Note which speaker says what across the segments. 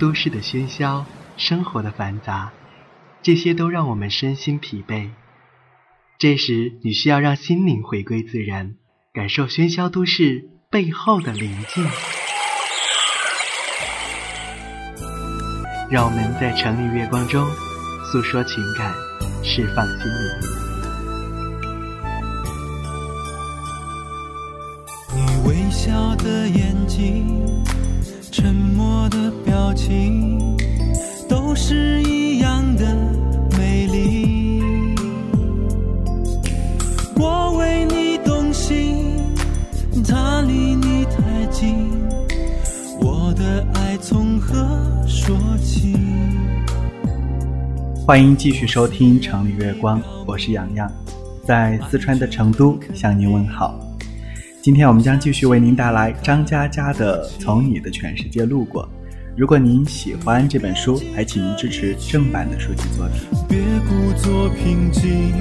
Speaker 1: 都市的喧嚣，生活的繁杂，这些都让我们身心疲惫。这时，你需要让心灵回归自然，感受喧嚣都市背后的宁静。让我们在城里月光中诉说情感，释放心灵。
Speaker 2: 你微笑的眼睛，情，都是一样的美丽。我为你动心，他离你太近，我的爱从何？说起。
Speaker 3: 欢迎继续收听《城里月光》，我是洋洋，在四川的成都向您问好。今天我们将继续为您带来张嘉佳的《从你的全世界路过》。如果您喜欢这本书，还请您支持正版的书籍作品。
Speaker 2: 别故作平静，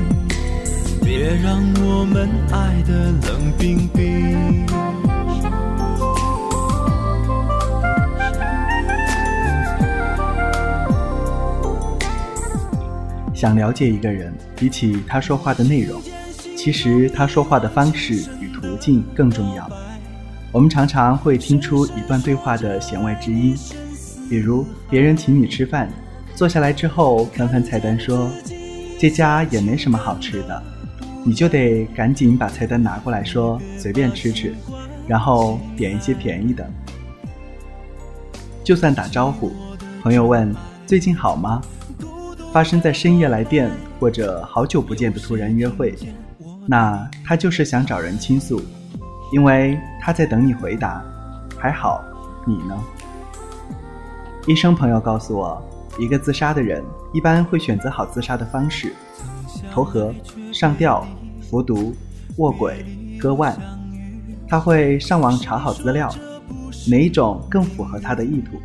Speaker 2: 别让我们爱的冷冰冰。
Speaker 3: 想了解一个人，比起他说话的内容，其实他说话的方式与途径更重要。我们常常会听出一段对话的弦外之音，比如别人请你吃饭，坐下来之后翻翻菜单说这家也没什么好吃的，你就得赶紧把菜单拿过来说随便吃吃，然后点一些便宜的。就算打招呼，朋友问最近好吗？发生在深夜来电或者好久不见的突然约会，那他就是想找人倾诉，因为他在等你回答。还好，你呢？医生朋友告诉我，一个自杀的人一般会选择好自杀的方式：投河、上吊、服毒、卧轨、割腕。他会上网查好资料，哪一种更符合他的意图？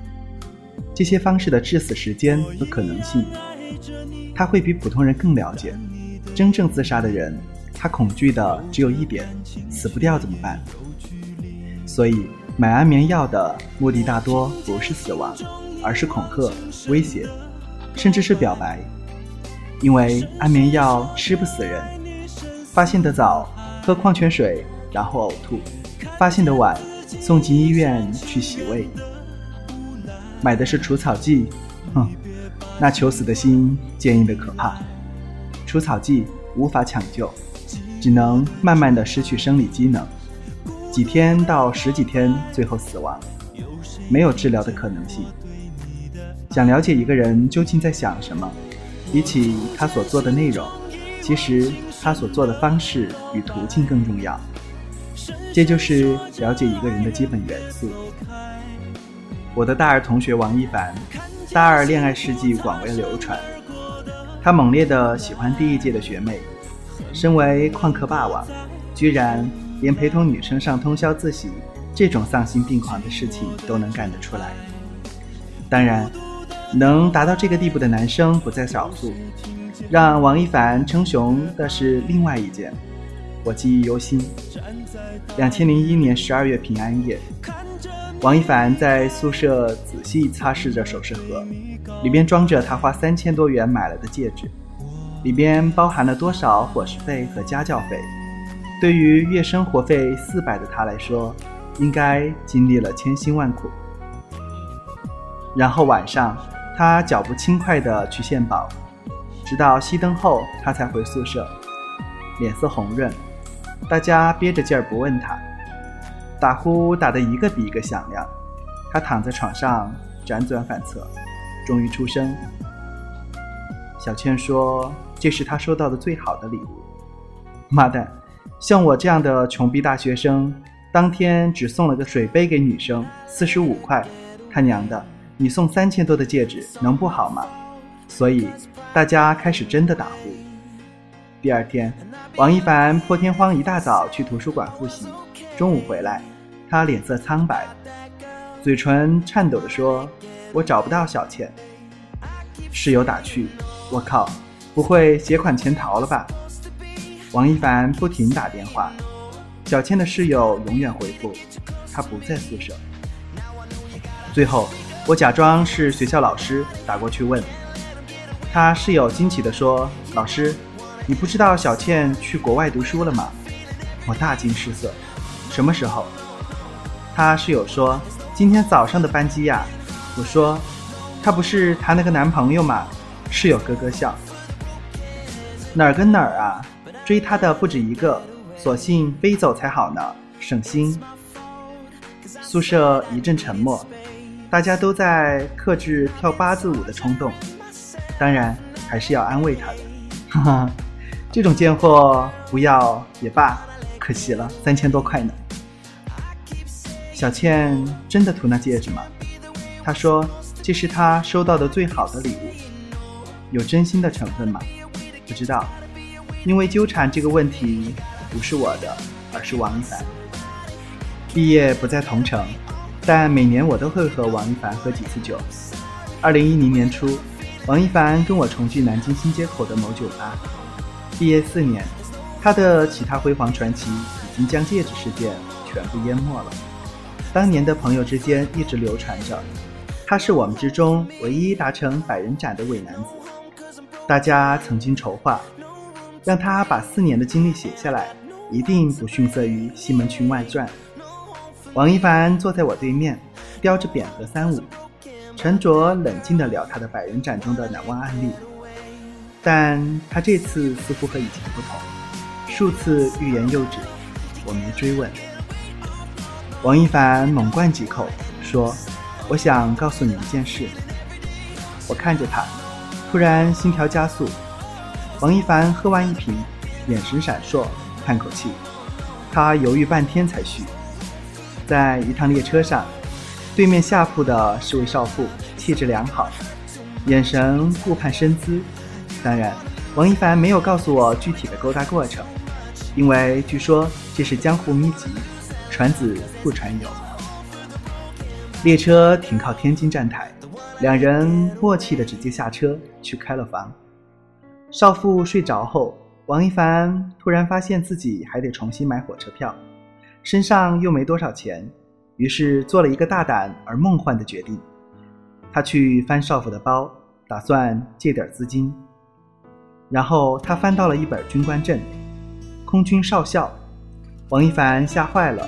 Speaker 3: 这些方式的致死时间和可能性。他会比普通人更了解，真正自杀的人，他恐惧的只有一点：死不掉怎么办？所以买安眠药的目的大多不是死亡，而是恐吓、威胁，甚至是表白。因为安眠药吃不死人，发现的早，喝矿泉水然后呕吐；发现的晚，送进医院去洗胃。买的是除草剂，哼。那求死的心坚硬的可怕，除草剂无法抢救，只能慢慢的失去生理机能，几天到十几天，最后死亡，没有治疗的可能性。想了解一个人究竟在想什么，比起他所做的内容，其实他所做的方式与途径更重要。这就是了解一个人的基本元素。我的大二同学王一凡。大二恋爱事迹广为流传，他猛烈的喜欢第一届的学妹，身为旷课霸王，居然连陪同女生上通宵自习这种丧心病狂的事情都能干得出来。当然，能达到这个地步的男生不在少数。让王一凡称雄的是另外一件，我记忆犹新。两千零一年十二月平安夜。王一凡在宿舍仔细擦拭着首饰盒，里边装着他花三千多元买来的戒指，里边包含了多少伙食费和家教费？对于月生活费四百的他来说，应该经历了千辛万苦。然后晚上，他脚步轻快地去献宝，直到熄灯后，他才回宿舍，脸色红润，大家憋着劲儿不问他。打呼打得一个比一个响亮，他躺在床上辗转反侧，终于出声。小倩说：“这是他收到的最好的礼物。”妈蛋，像我这样的穷逼大学生，当天只送了个水杯给女生，四十五块。他娘的，你送三千多的戒指，能不好吗？所以大家开始真的打呼。第二天，王一凡破天荒一大早去图书馆复习，中午回来。他脸色苍白，嘴唇颤抖地说：“我找不到小倩。”室友打趣：“我靠，不会携款潜逃了吧？”王一凡不停打电话，小倩的室友永远回复：“他不在宿舍。”最后，我假装是学校老师打过去问。他室友惊奇地说：“老师，你不知道小倩去国外读书了吗？”我大惊失色。什么时候？他室友说：“今天早上的班机呀。”我说：“她不是谈了个男朋友吗？”室友咯咯笑。哪儿跟哪儿啊？追她的不止一个，索性飞走才好呢，省心。宿舍一阵沉默，大家都在克制跳八字舞的冲动。当然，还是要安慰她的。哈哈，这种贱货不要也罢，可惜了，三千多块呢。小倩真的图那戒指吗？她说这是她收到的最好的礼物。有真心的成分吗？不知道，因为纠缠这个问题不是我的，而是王一凡。毕业不在同城，但每年我都会和王一凡喝几次酒。二零一零年初，王一凡跟我重聚南京新街口的某酒吧。毕业四年，他的其他辉煌传奇已经将戒指事件全部淹没了。当年的朋友之间一直流传着，他是我们之中唯一达成百人斩的伪男子。大家曾经筹划，让他把四年的经历写下来，一定不逊色于《西门庆外传》。王一凡坐在我对面，叼着扁盒三五，沉着冷静地聊他的百人斩中的难忘案例。但他这次似乎和以前不同，数次欲言又止，我没追问。王一凡猛灌几口，说：“我想告诉你一件事。”我看着他，突然心跳加速。王一凡喝完一瓶，眼神闪烁，叹口气，他犹豫半天才续。在一趟列车上，对面下铺的是位少妇，气质良好，眼神顾盼身姿。当然，王一凡没有告诉我具体的勾搭过程，因为据说这是江湖秘籍，传子不传友。列车停靠天津站台，两人默契的直接下车去开了房。少妇睡着后，王一凡突然发现自己还得重新买火车票。身上又没多少钱，于是做了一个大胆而梦幻的决定。他去翻少妇的包，打算借点资金。然后他翻到了一本军官证，空军少校。王一凡吓坏了，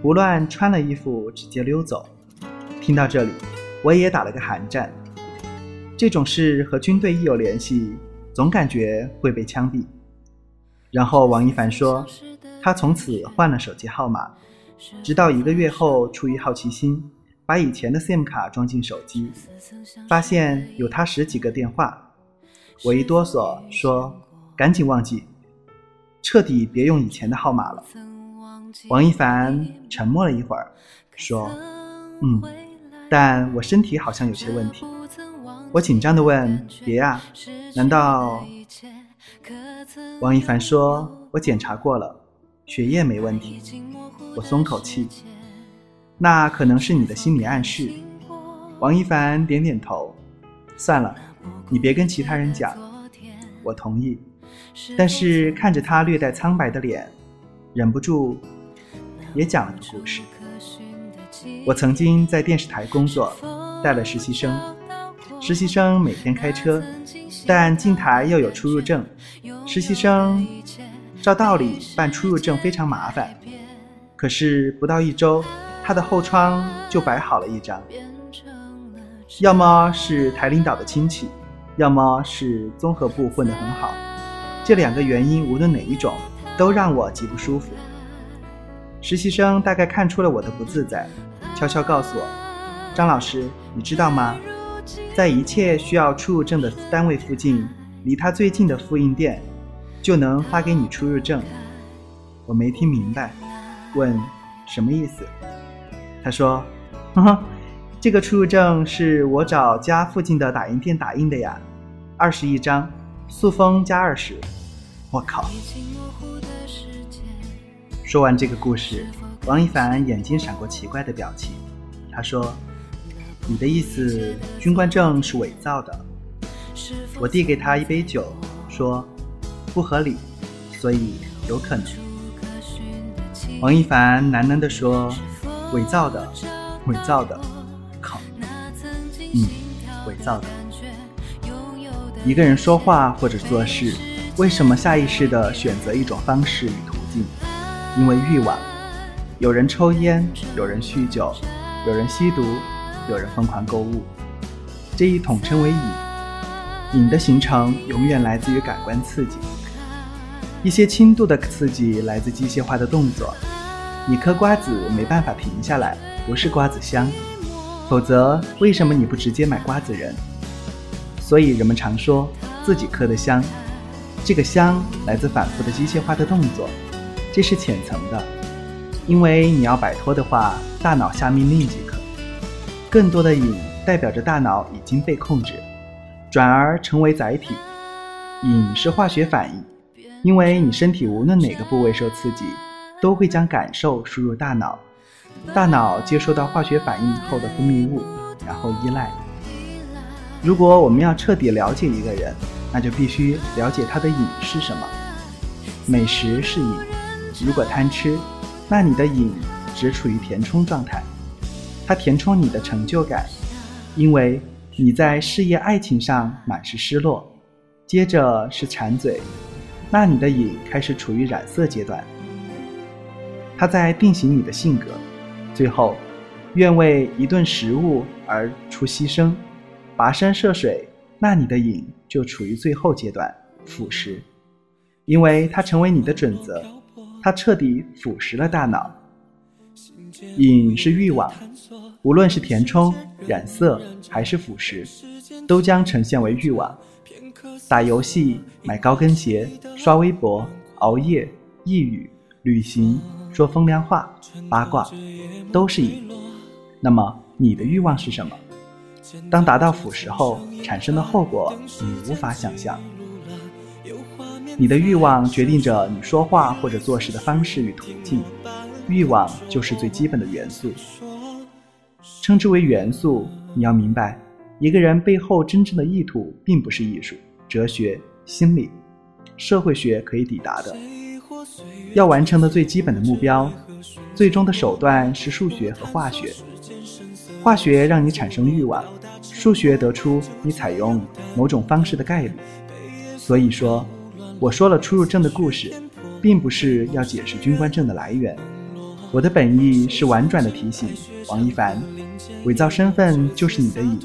Speaker 3: 胡乱穿了衣服，直接溜走。听到这里，我也打了个寒战。这种事和军队一有联系，总感觉会被枪毙。然后王一凡说。他从此换了手机号码，直到一个月后，出于好奇心，把以前的 SIM 卡装进手机，发现有他十几个电话。我一哆嗦，说：“赶紧忘记，彻底别用以前的号码了。”王一凡沉默了一会儿，说：“嗯，但我身体好像有些问题。”我紧张地问：“别啊，难道？”王一凡说：“我检查过了。”血液没问题，我松口气。那可能是你的心理暗示。王一凡点点头。算了，你别跟其他人讲。我同意。但是看着他略带苍白的脸，忍不住也讲了个故事。我曾经在电视台工作，带了实习生。实习生每天开车，但进台要有出入证。实习生。照道理办出入证非常麻烦，可是不到一周，他的后窗就摆好了一张。要么是台领导的亲戚，要么是综合部混得很好。这两个原因无论哪一种，都让我极不舒服。实习生大概看出了我的不自在，悄悄告诉我：“张老师，你知道吗？在一切需要出入证的单位附近，离他最近的复印店。”就能发给你出入证，我没听明白，问什么意思？他说：“ 呵呵，这个出入证是我找家附近的打印店打印的呀，二十一张，塑封加二十。”我靠！说完这个故事，王一凡眼睛闪过奇怪的表情。他说：“你的意思，军官证是伪造的？”我递给他一杯酒，说。不合理，所以有可能。王一凡喃喃地说：“伪造的，伪造的，靠！”嗯，伪造的。一个人说话或者做事，为什么下意识地选择一种方式与途径？因为欲望。有人抽烟，有人酗酒，有人吸毒，有人疯狂购物，这一统称为瘾。瘾的形成永远来自于感官刺激。一些轻度的刺激来自机械化的动作。你嗑瓜子没办法停下来，不是瓜子香。否则，为什么你不直接买瓜子仁？所以人们常说自己嗑的香，这个香来自反复的机械化的动作，这是浅层的。因为你要摆脱的话，大脑下命令即可。更多的瘾代表着大脑已经被控制，转而成为载体。瘾是化学反应，因为你身体无论哪个部位受刺激，都会将感受输入大脑。大脑接收到化学反应后的分泌物，然后依赖。如果我们要彻底了解一个人，那就必须了解他的瘾是什么。美食是瘾，如果贪吃，那你的瘾只处于填充状态，它填充你的成就感，因为你在事业、爱情上满是失落。接着是馋嘴，那你的瘾开始处于染色阶段，它在定型你的性格。最后，愿为一顿食物而出牺牲，跋山涉水，那你的瘾就处于最后阶段腐蚀，因为它成为你的准则，它彻底腐蚀了大脑。瘾是欲望，无论是填充、染色还是腐蚀，都将呈现为欲望。打游戏、买高跟鞋、刷微博、熬夜、抑郁、旅行。说风凉话、八卦，都是瘾。那么你的欲望是什么？当达到腐蚀后产生的后果，你无法想象。你的欲望决定着你说话或者做事的方式与途径。欲望就是最基本的元素，称之为元素。你要明白，一个人背后真正的意图，并不是艺术、哲学、心理、社会学可以抵达的。要完成的最基本的目标，最终的手段是数学和化学。化学让你产生欲望，数学得出你采用某种方式的概率。所以说，我说了出入证的故事，并不是要解释军官证的来源。我的本意是婉转的提醒王一凡：伪造身份就是你的瘾，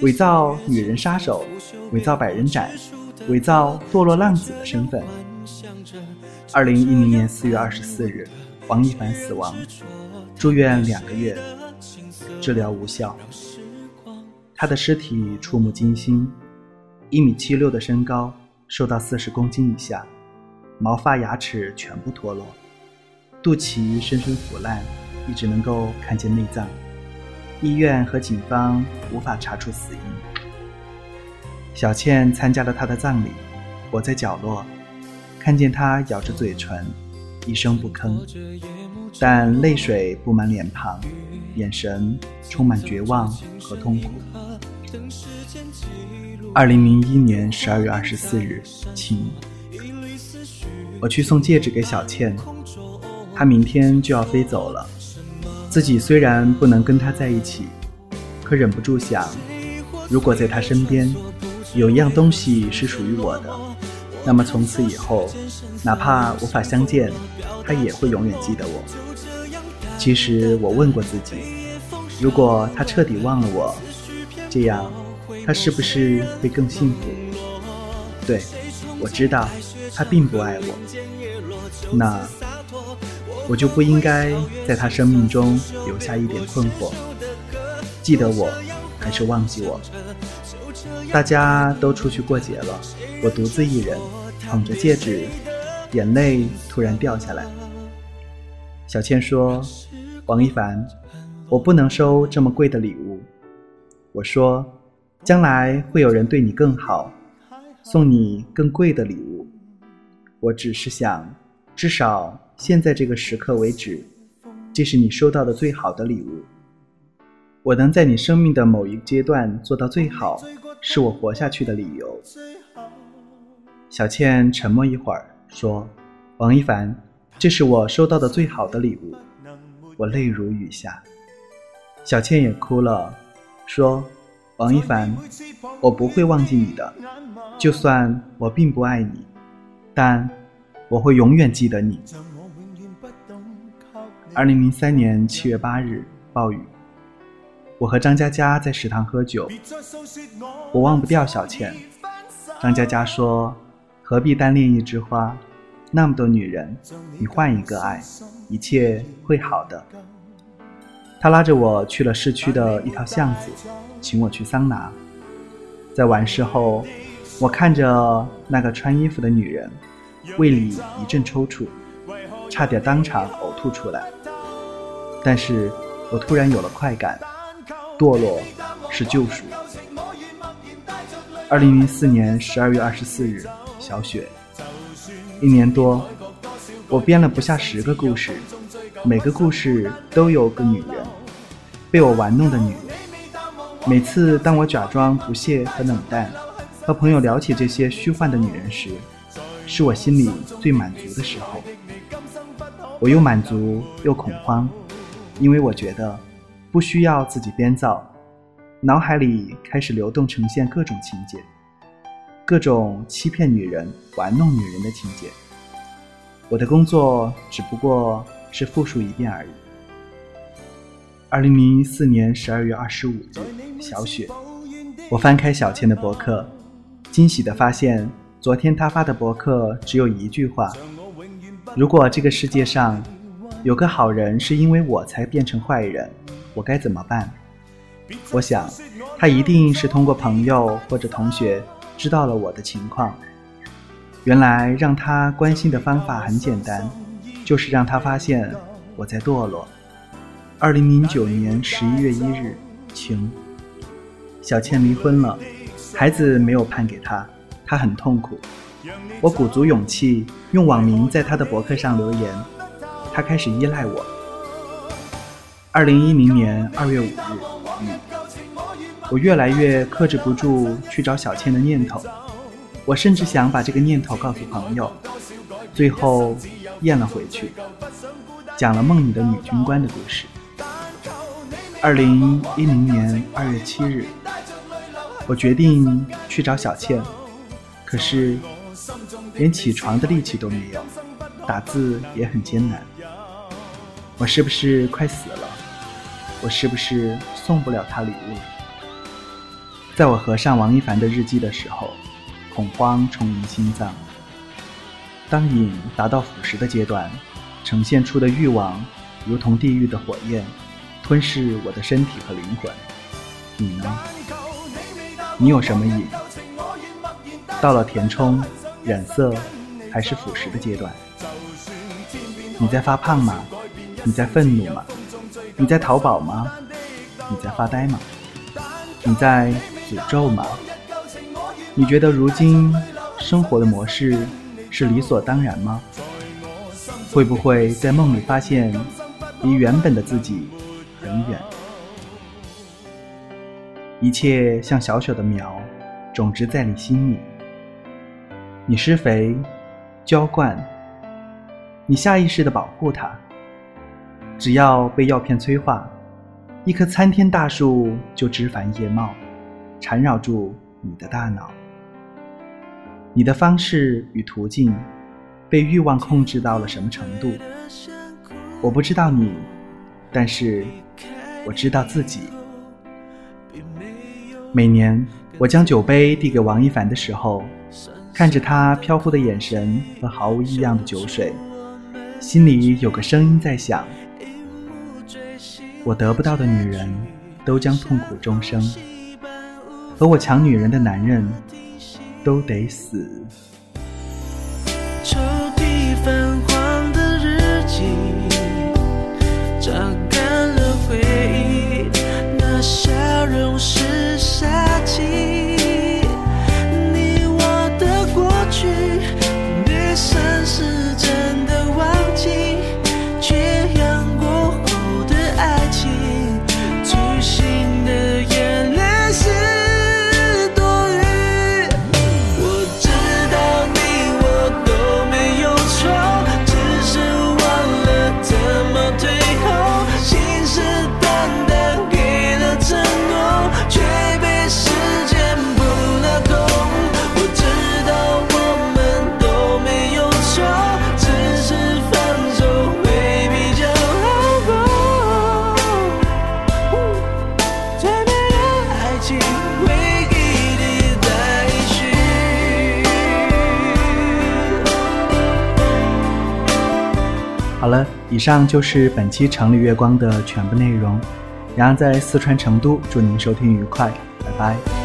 Speaker 3: 伪造女人杀手，伪造百人斩，伪造堕落浪子的身份。二零一零年四月二十四日，王一凡死亡，住院两个月，治疗无效。他的尸体触目惊心，一米七六的身高，瘦到四十公斤以下，毛发牙齿全部脱落，肚脐深深腐烂，一直能够看见内脏。医院和警方无法查出死因。小倩参加了他的葬礼，我在角落。看见他咬着嘴唇，一声不吭，但泪水布满脸庞，眼神充满绝望和痛苦。二零零一年十二月二十四日，晴。我去送戒指给小倩，她明天就要飞走了。自己虽然不能跟他在一起，可忍不住想，如果在他身边，有一样东西是属于我的。那么从此以后，哪怕无法相见，他也会永远记得我。其实我问过自己，如果他彻底忘了我，这样他是不是会更幸福？对，我知道他并不爱我，那我就不应该在他生命中留下一点困惑。记得我，还是忘记我？大家都出去过节了，我独自一人。捧着戒指，眼泪突然掉下来。小倩说：“王一凡，我不能收这么贵的礼物。”我说：“将来会有人对你更好，送你更贵的礼物。我只是想，至少现在这个时刻为止，这是你收到的最好的礼物。我能在你生命的某一阶段做到最好，是我活下去的理由。”小倩沉默一会儿，说：“王一凡，这是我收到的最好的礼物。”我泪如雨下。小倩也哭了，说：“王一凡，我不会忘记你的，就算我并不爱你，但我会永远记得你。”二零零三年七月八日，暴雨。我和张嘉佳在食堂喝酒，我忘不掉小倩。张嘉佳说：“何必单恋一枝花？那么多女人，你换一个爱，一切会好的。”他拉着我去了市区的一条巷子，请我去桑拿。在完事后，我看着那个穿衣服的女人，胃里一阵抽搐，差点当场呕吐出来。但是我突然有了快感，堕落是救赎。二零零四年十二月二十四日，小雪。一年多，我编了不下十个故事，每个故事都有个女人，被我玩弄的女人。每次当我假装不屑和冷淡，和朋友聊起这些虚幻的女人时，是我心里最满足的时候。我又满足又恐慌。因为我觉得不需要自己编造，脑海里开始流动呈现各种情节，各种欺骗女人、玩弄女人的情节。我的工作只不过是复述一遍而已。二零零四年十二月二十五日，小雪，我翻开小倩的博客，惊喜地发现，昨天她发的博客只有一句话：如果这个世界上。有个好人是因为我才变成坏人，我该怎么办？我想，他一定是通过朋友或者同学知道了我的情况。原来让他关心的方法很简单，就是让他发现我在堕落。二零零九年十一月一日，晴。小倩离婚了，孩子没有判给他，他很痛苦。我鼓足勇气用网名在他的博客上留言。他开始依赖我。二零一零年二月五日，雨，我越来越克制不住去找小倩的念头，我甚至想把这个念头告诉朋友，最后咽了回去，讲了梦里的女军官的故事。二零一零年二月七日，我决定去找小倩，可是连起床的力气都没有，打字也很艰难。我是不是快死了？我是不是送不了他礼物？在我合上王一凡的日记的时候，恐慌充盈心脏。当瘾达到腐蚀的阶段，呈现出的欲望如同地狱的火焰，吞噬我的身体和灵魂。你呢？你有什么瘾？到了填充、染色还是腐蚀的阶段？你在发胖吗？你在愤怒吗？你在淘宝吗？你在发呆吗？你在诅咒吗？你觉得如今生活的模式是理所当然吗？会不会在梦里发现离原本的自己很远？一切像小小的苗，种植在你心里。你施肥、浇灌，你下意识的保护它。只要被药片催化，一棵参天大树就枝繁叶茂，缠绕住你的大脑。你的方式与途径，被欲望控制到了什么程度？我不知道你，但是我知道自己。每年我将酒杯递给王一凡的时候，看着他飘忽的眼神和毫无异样的酒水，心里有个声音在想。我得不到的女人，都将痛苦终生；和我抢女人的男人，都得死。
Speaker 2: 抽屉泛黄的日记，榨干了回忆，那笑容是
Speaker 3: 夏季。以上就是本期《城里月光》的全部内容。洋洋在四川成都，祝您收听愉快，拜拜。